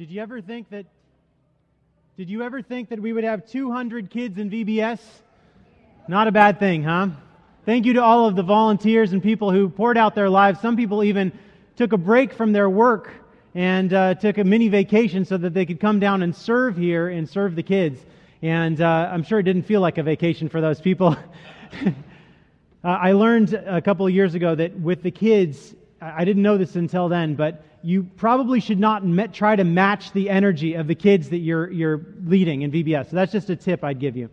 Did you ever think that Did you ever think that we would have 200 kids in VBS? Not a bad thing, huh? Thank you to all of the volunteers and people who poured out their lives. Some people even took a break from their work and uh, took a mini vacation so that they could come down and serve here and serve the kids. And uh, I'm sure it didn't feel like a vacation for those people. uh, I learned a couple of years ago that with the kids, I didn't know this until then, but you probably should not met, try to match the energy of the kids that you're, you're leading in VBS. So that's just a tip I'd give you.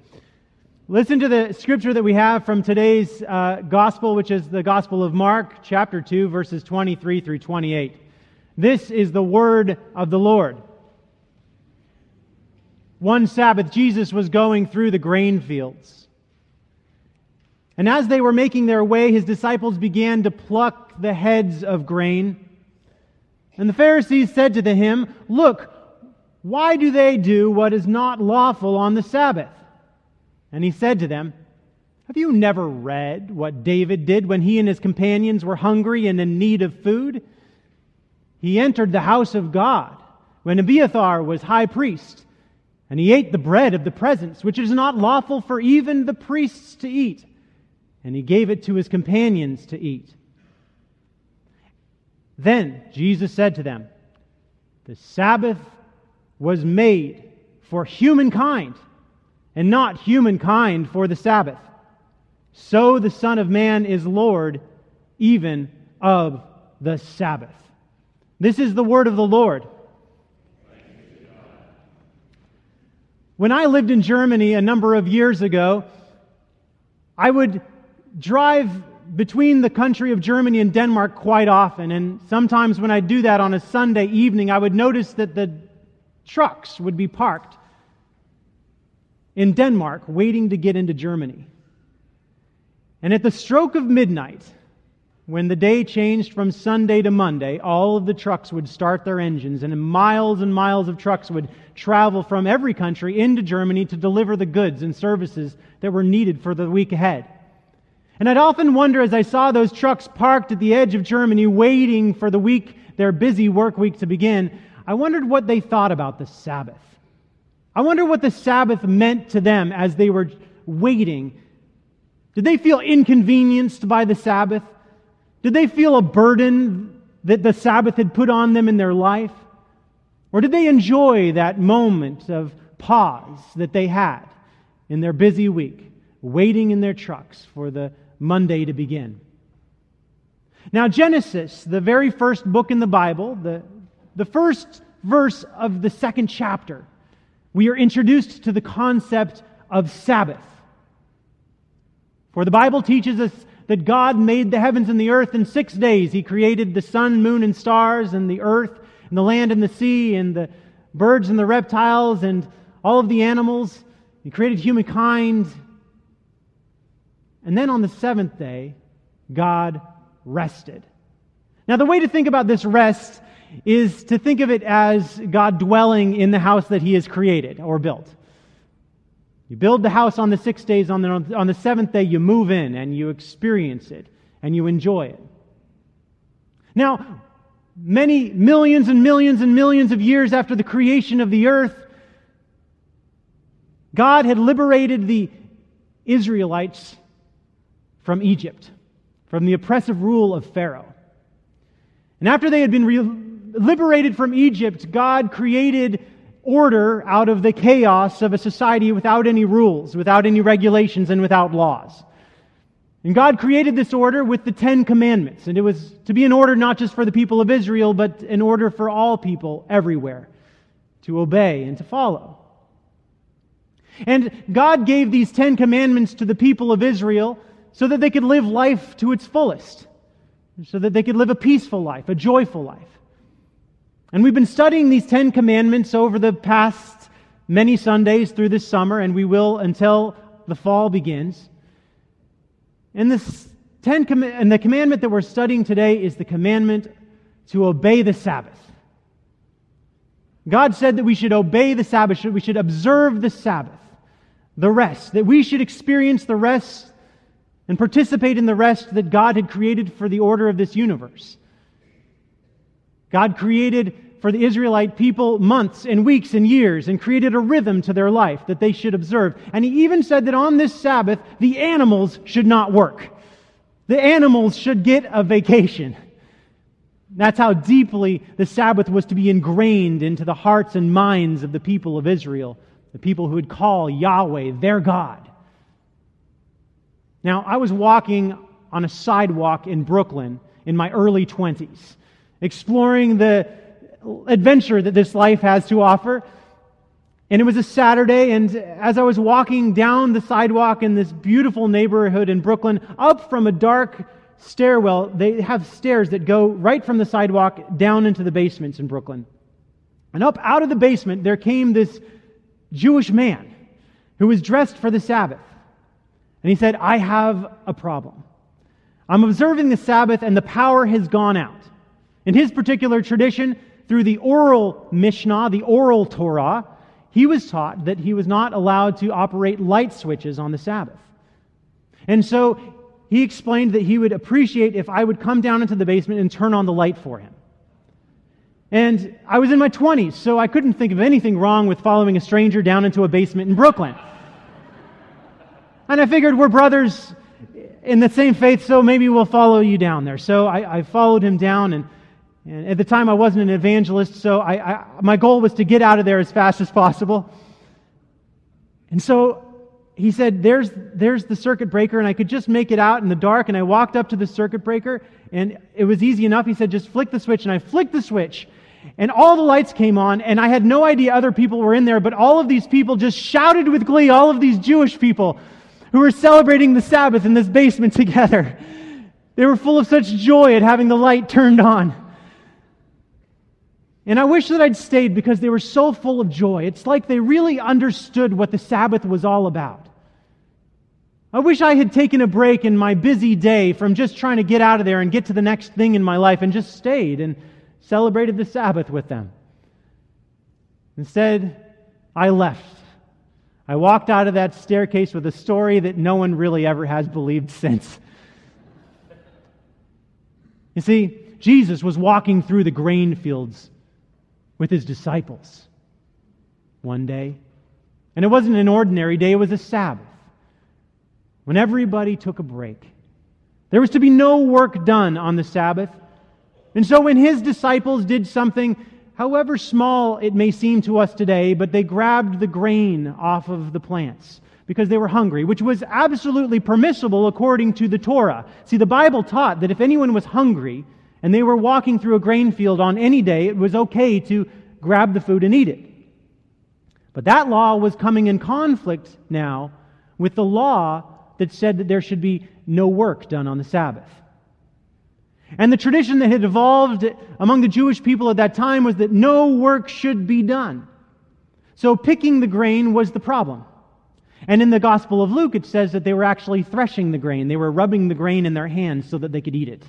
Listen to the scripture that we have from today's uh, gospel, which is the Gospel of Mark, chapter 2, verses 23 through 28. This is the word of the Lord. One Sabbath, Jesus was going through the grain fields. And as they were making their way, his disciples began to pluck the heads of grain. And the Pharisees said to him, Look, why do they do what is not lawful on the Sabbath? And he said to them, Have you never read what David did when he and his companions were hungry and in need of food? He entered the house of God when Abiathar was high priest and he ate the bread of the presence, which is not lawful for even the priests to eat. And he gave it to his companions to eat. Then Jesus said to them, The Sabbath was made for humankind, and not humankind for the Sabbath. So the Son of Man is Lord even of the Sabbath. This is the word of the Lord. When I lived in Germany a number of years ago, I would drive between the country of Germany and Denmark quite often. And sometimes when I do that on a Sunday evening, I would notice that the trucks would be parked in Denmark waiting to get into Germany. And at the stroke of midnight, when the day changed from Sunday to Monday, all of the trucks would start their engines, and miles and miles of trucks would travel from every country into Germany to deliver the goods and services that were needed for the week ahead. And I'd often wonder as I saw those trucks parked at the edge of Germany waiting for the week, their busy work week to begin, I wondered what they thought about the Sabbath. I wonder what the Sabbath meant to them as they were waiting. Did they feel inconvenienced by the Sabbath? Did they feel a burden that the Sabbath had put on them in their life? Or did they enjoy that moment of pause that they had in their busy week, waiting in their trucks for the Monday to begin? Now, Genesis, the very first book in the Bible, the, the first verse of the second chapter, we are introduced to the concept of Sabbath. For the Bible teaches us that God made the heavens and the earth in six days. He created the sun, moon, and stars, and the earth, and the land and the sea, and the birds and the reptiles, and all of the animals. He created humankind. And then on the seventh day, God rested. Now, the way to think about this rest is to think of it as God dwelling in the house that He has created or built. You build the house on the six days, on the, on the seventh day, you move in and you experience it and you enjoy it. Now, many millions and millions and millions of years after the creation of the earth, God had liberated the Israelites from Egypt, from the oppressive rule of Pharaoh. And after they had been re- liberated from Egypt, God created order out of the chaos of a society without any rules, without any regulations, and without laws. And God created this order with the Ten Commandments. And it was to be an order not just for the people of Israel, but an order for all people everywhere to obey and to follow. And God gave these Ten Commandments to the people of Israel so that they could live life to its fullest, so that they could live a peaceful life, a joyful life. And we've been studying these Ten Commandments over the past many Sundays through this summer, and we will until the fall begins. And, this ten com- and the commandment that we're studying today is the commandment to obey the Sabbath. God said that we should obey the Sabbath, we should observe the Sabbath, the rest, that we should experience the rest and participate in the rest that God had created for the order of this universe. God created for the Israelite people months and weeks and years and created a rhythm to their life that they should observe. And he even said that on this Sabbath, the animals should not work. The animals should get a vacation. That's how deeply the Sabbath was to be ingrained into the hearts and minds of the people of Israel, the people who would call Yahweh their God. Now, I was walking on a sidewalk in Brooklyn in my early 20s, exploring the adventure that this life has to offer. And it was a Saturday, and as I was walking down the sidewalk in this beautiful neighborhood in Brooklyn, up from a dark stairwell, they have stairs that go right from the sidewalk down into the basements in Brooklyn. And up out of the basement, there came this Jewish man who was dressed for the Sabbath. And he said, I have a problem. I'm observing the Sabbath, and the power has gone out. In his particular tradition, through the oral Mishnah, the oral Torah, he was taught that he was not allowed to operate light switches on the Sabbath. And so he explained that he would appreciate if I would come down into the basement and turn on the light for him. And I was in my 20s, so I couldn't think of anything wrong with following a stranger down into a basement in Brooklyn. And I figured we're brothers in the same faith, so maybe we'll follow you down there. So I, I followed him down, and, and, at the time I wasn't an evangelist, so I, I, my goal was to get out of there as fast as possible. And so he said, there's, there's the circuit breaker, and I could just make it out in the dark. And I walked up to the circuit breaker, and it was easy enough. He said, just flick the switch. And I flicked the switch, and all the lights came on, and I had no idea other people were in there, but all of these people just shouted with glee, all of these Jewish people who were celebrating the Sabbath in this basement together. They were full of such joy at having the light turned on. And I wish that I'd stayed because they were so full of joy. It's like they really understood what the Sabbath was all about. I wish I had taken a break in my busy day from just trying to get out of there and get to the next thing in my life and just stayed and celebrated the Sabbath with them. Instead, I left. I walked out of that staircase with a story that no one really ever has believed since. You see, Jesus was walking through the grain fields with his disciples one day. And it wasn't an ordinary day, it was a Sabbath when everybody took a break. There was to be no work done on the Sabbath. And so when his disciples did something, however small it may seem to us today, but they grabbed the grain off of the plants because they were hungry, which was absolutely permissible according to the Torah. See, the Bible taught that if anyone was hungry and they were walking through a grain field on any day, it was okay to grab the food and eat it. But that law was coming in conflict now with the law that said that there should be no work done on the Sabbath. And the tradition that had evolved among the Jewish people at that time was that no work should be done. So picking the grain was the problem. And in the Gospel of Luke, it says that they were actually threshing the grain. They were rubbing the grain in their hands so that they could eat it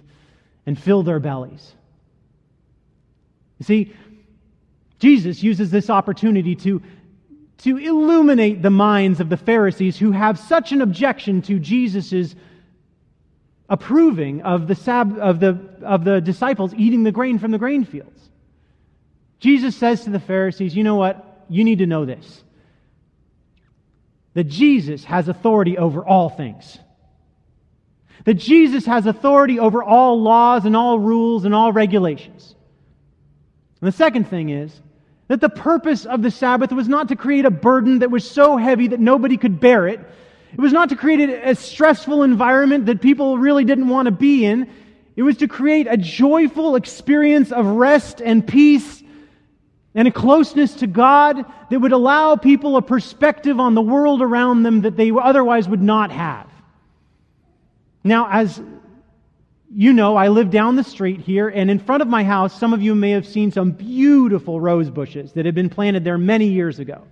and fill their bellies. You see, Jesus uses this opportunity to to illuminate the minds of the Pharisees who have such an objection to Jesus' approving of the, sab- of, the, of the disciples eating the grain from the grain fields. Jesus says to the Pharisees, You know what? You need to know this that Jesus has authority over all things. That Jesus has authority over all laws and all rules and all regulations. And the second thing is that the purpose of the Sabbath was not to create a burden that was so heavy that nobody could bear it. It was not to create a stressful environment that people really didn't want to be in. It was to create a joyful experience of rest and peace and a closeness to God that would allow people a perspective on the world around them that they otherwise would not have. Now, as you know, I live down the street here, and in front of my house, some of you may have seen some beautiful rose bushes that had been planted there many years ago.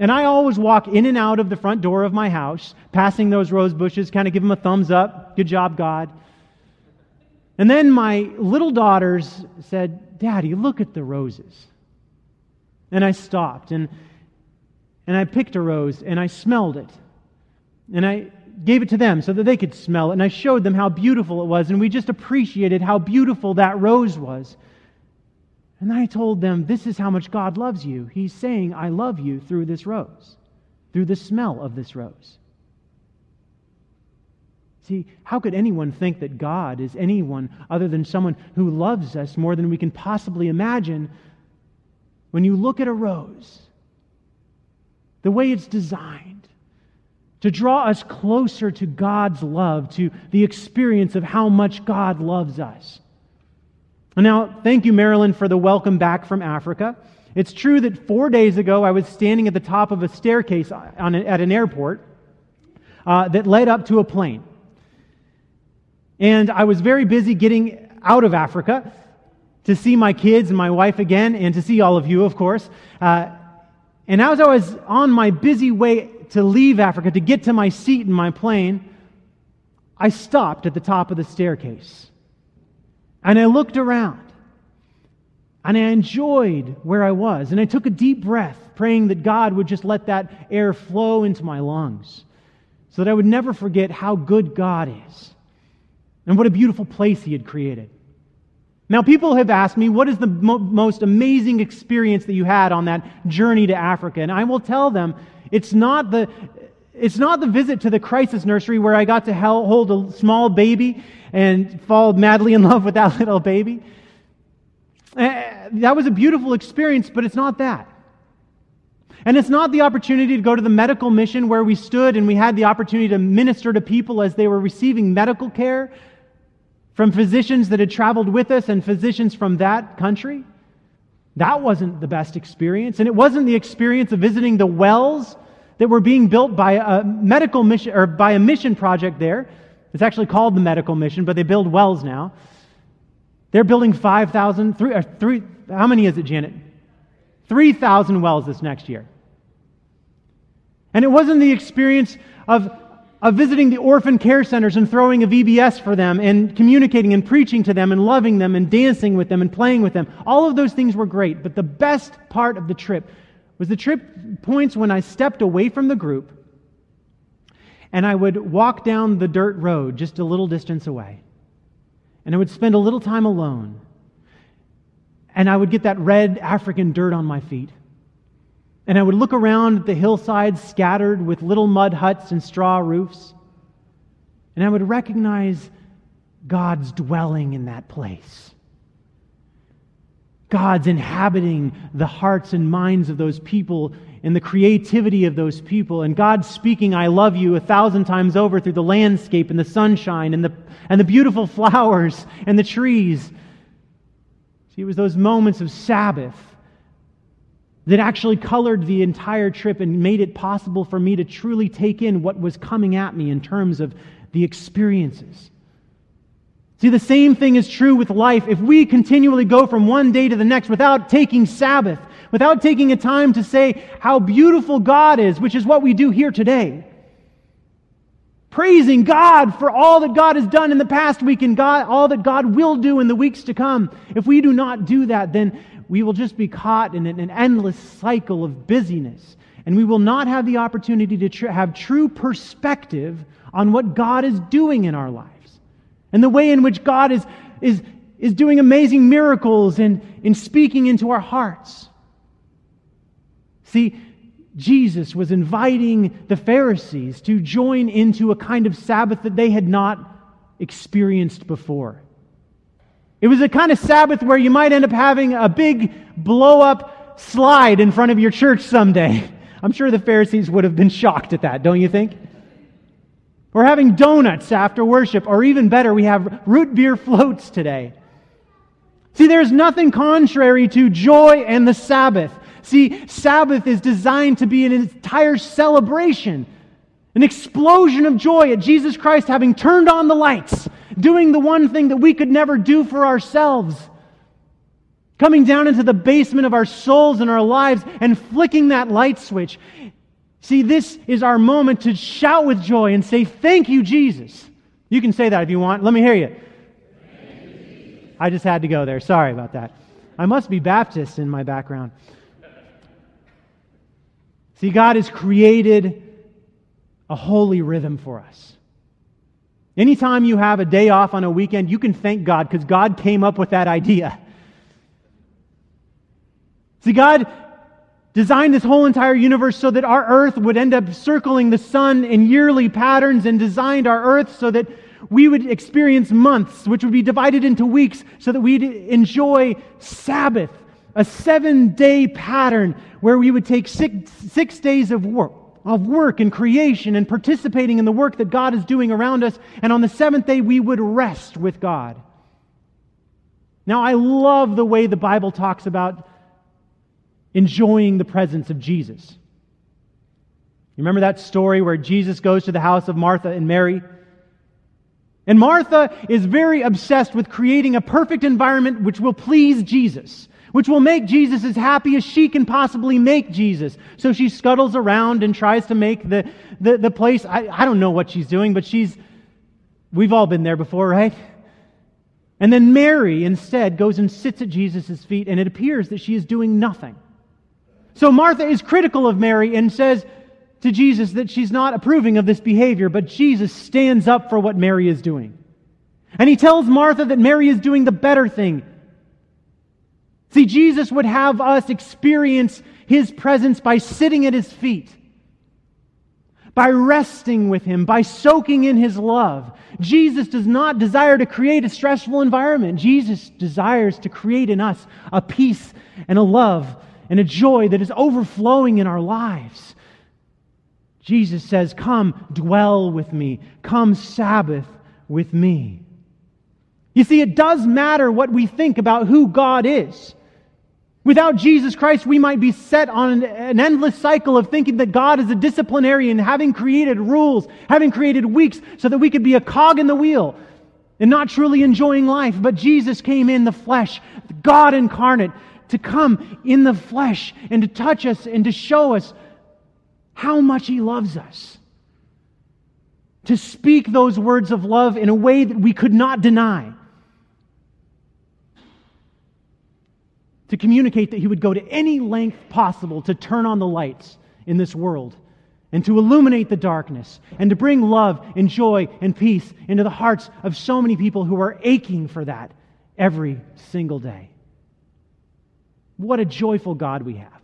And I always walk in and out of the front door of my house, passing those rose bushes, kind of give them a thumbs up. Good job, God. And then my little daughters said, Daddy, look at the roses. And I stopped and, and I picked a rose and I smelled it. And I gave it to them so that they could smell it. And I showed them how beautiful it was. And we just appreciated how beautiful that rose was. And I told them, This is how much God loves you. He's saying, I love you through this rose, through the smell of this rose. See, how could anyone think that God is anyone other than someone who loves us more than we can possibly imagine? When you look at a rose, the way it's designed to draw us closer to God's love, to the experience of how much God loves us. Now, thank you, Marilyn, for the welcome back from Africa. It's true that four days ago I was standing at the top of a staircase on a, at an airport uh, that led up to a plane. And I was very busy getting out of Africa to see my kids and my wife again, and to see all of you, of course. Uh, and as I was on my busy way to leave Africa, to get to my seat in my plane, I stopped at the top of the staircase. And I looked around. And I enjoyed where I was. And I took a deep breath, praying that God would just let that air flow into my lungs so that I would never forget how good God is and what a beautiful place He had created. Now, people have asked me, what is the mo- most amazing experience that you had on that journey to Africa? And I will tell them, it's not the, it's not the visit to the crisis nursery where I got to hold a small baby and fall madly in love with that little baby. Eh, that was a beautiful experience, but it's not that. And it's not the opportunity to go to the medical mission where we stood and we had the opportunity to minister to people as they were receiving medical care from physicians that had traveled with us and physicians from that country. That wasn't the best experience. And it wasn't the experience of visiting the wells that were being built by a medical mission or by a mission project there. It's actually called the medical mission, but they build wells now. They're building 5,000, three, three, how many is it, Janet? 3,000 wells this next year. And it wasn't the experience of of visiting the orphan care centers and throwing a VBS for them and communicating and preaching to them and loving them and dancing with them and playing with them. All of those things were great, but the best part of the trip was the trip points when I stepped away from the group and I would walk down the dirt road just a little distance away. And I would spend a little time alone. And I would get that red African dirt on my feet. And I would look around at the hillsides scattered with little mud huts and straw roofs. And I would recognize God's dwelling in that place. God's inhabiting the hearts and minds of those people and the creativity of those people. And God speaking, I love you, a thousand times over through the landscape and the sunshine and the, and the beautiful flowers and the trees. See, it was those moments of Sabbath that actually colored the entire trip and made it possible for me to truly take in what was coming at me in terms of the experiences. See, the same thing is true with life. If we continually go from one day to the next without taking Sabbath, without taking a time to say how beautiful God is, which is what we do here today, praising God for all that God has done in the past week and God, all that God will do in the weeks to come. If we do not do that, then we will just be caught in an endless cycle of busyness. And we will not have the opportunity to tr- have true perspective on what God is doing in our lives and the way in which God is, is, is doing amazing miracles and in speaking into our hearts. See, Jesus was inviting the Pharisees to join into a kind of Sabbath that they had not experienced before. It was a kind of Sabbath where you might end up having a big blow up slide in front of your church someday. I'm sure the Pharisees would have been shocked at that, don't you think? We're having donuts after worship, or even better, we have root beer floats today. See, there's nothing contrary to joy and the Sabbath. See, Sabbath is designed to be an entire celebration, an explosion of joy at Jesus Christ having turned on the lights doing the one thing that we could never do for ourselves. Coming down into the basement of our souls and our lives and flicking that light switch. See, this is our moment to shout with joy and say, Thank you, Jesus. You can say that if you want. Let me hear you. I just had to go there. Sorry about that. I must be Baptist in my background. See, God has created a holy rhythm for us. Anytime you have a day off on a weekend, you can thank God because God came up with that idea. See, God designed this whole entire universe so that our earth would end up circling the sun in yearly patterns and designed our earth so that we would experience months, which would be divided into weeks so that we'd enjoy Sabbath, a seven day pattern where we would take six, six days of work. Of work and creation and participating in the work that God is doing around us. And on the seventh day, we would rest with God. Now, I love the way the Bible talks about enjoying the presence of Jesus. You remember that story where Jesus goes to the house of Martha and Mary? And Martha is very obsessed with creating a perfect environment which will please Jesus, which will make Jesus as happy as she can possibly make Jesus. So she scuttles around and tries to make the, the, the place. I, I don't know what she's doing, but she's, we've all been there before, right? And then Mary instead goes and sits at Jesus' feet, and it appears that she is doing nothing. So Martha is critical of Mary and says to Jesus that she's not approving of this behavior, but Jesus stands up for what Mary is doing. And he tells Martha that Mary is doing the better thing. See, Jesus would have us experience his presence by sitting at his feet, by resting with him, by soaking in his love. Jesus does not desire to create a stressful environment. Jesus desires to create in us a peace and a love and a joy that is overflowing in our lives. Jesus says, Come, dwell with me. Come, Sabbath with me. You see, it does matter what we think about who God is. Without Jesus Christ, we might be set on an endless cycle of thinking that God is a disciplinarian, having created rules, having created weeks so that we could be a cog in the wheel and not truly enjoying life. But Jesus came in the flesh, God incarnate, to come in the flesh and to touch us and to show us how much He loves us. To speak those words of love in a way that we could not deny. To communicate that He would go to any length possible to turn on the lights in this world and to illuminate the darkness and to bring love and joy and peace into the hearts of so many people who are aching for that every single day. What a joyful God we have.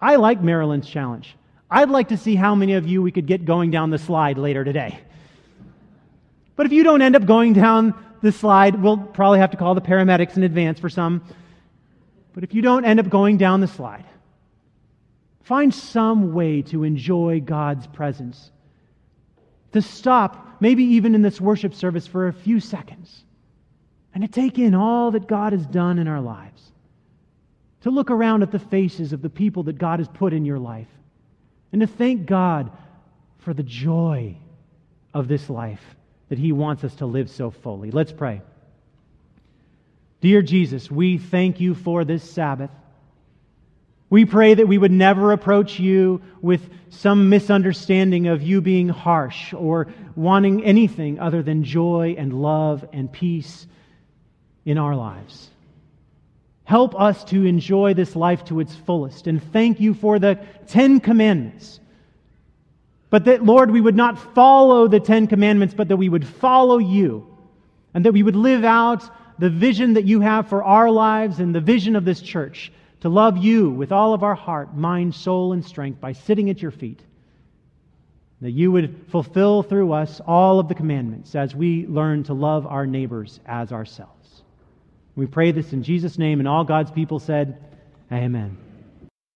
I like Marilyn's challenge. I'd like to see how many of you we could get going down the slide later today. But if you don't end up going down the slide, we'll probably have to call the paramedics in advance for some. But if you don't end up going down the slide, find some way to enjoy God's presence. To stop, maybe even in this worship service, for a few seconds and to take in all that God has done in our lives to look around at the faces of the people that God has put in your life, and to thank God for the joy of this life that He wants us to live so fully. Let's pray. Dear Jesus, we thank you for this Sabbath. We pray that we would never approach you with some misunderstanding of you being harsh or wanting anything other than joy and love and peace in our lives. Help us to enjoy this life to its fullest. And thank you for the Ten Commandments. But that, Lord, we would not follow the Ten Commandments, but that we would follow you. And that we would live out the vision that you have for our lives and the vision of this church to love you with all of our heart, mind, soul, and strength by sitting at your feet. That you would fulfill through us all of the commandments as we learn to love our neighbors as ourselves. We pray this in Jesus' name, and all God's people said, Amen.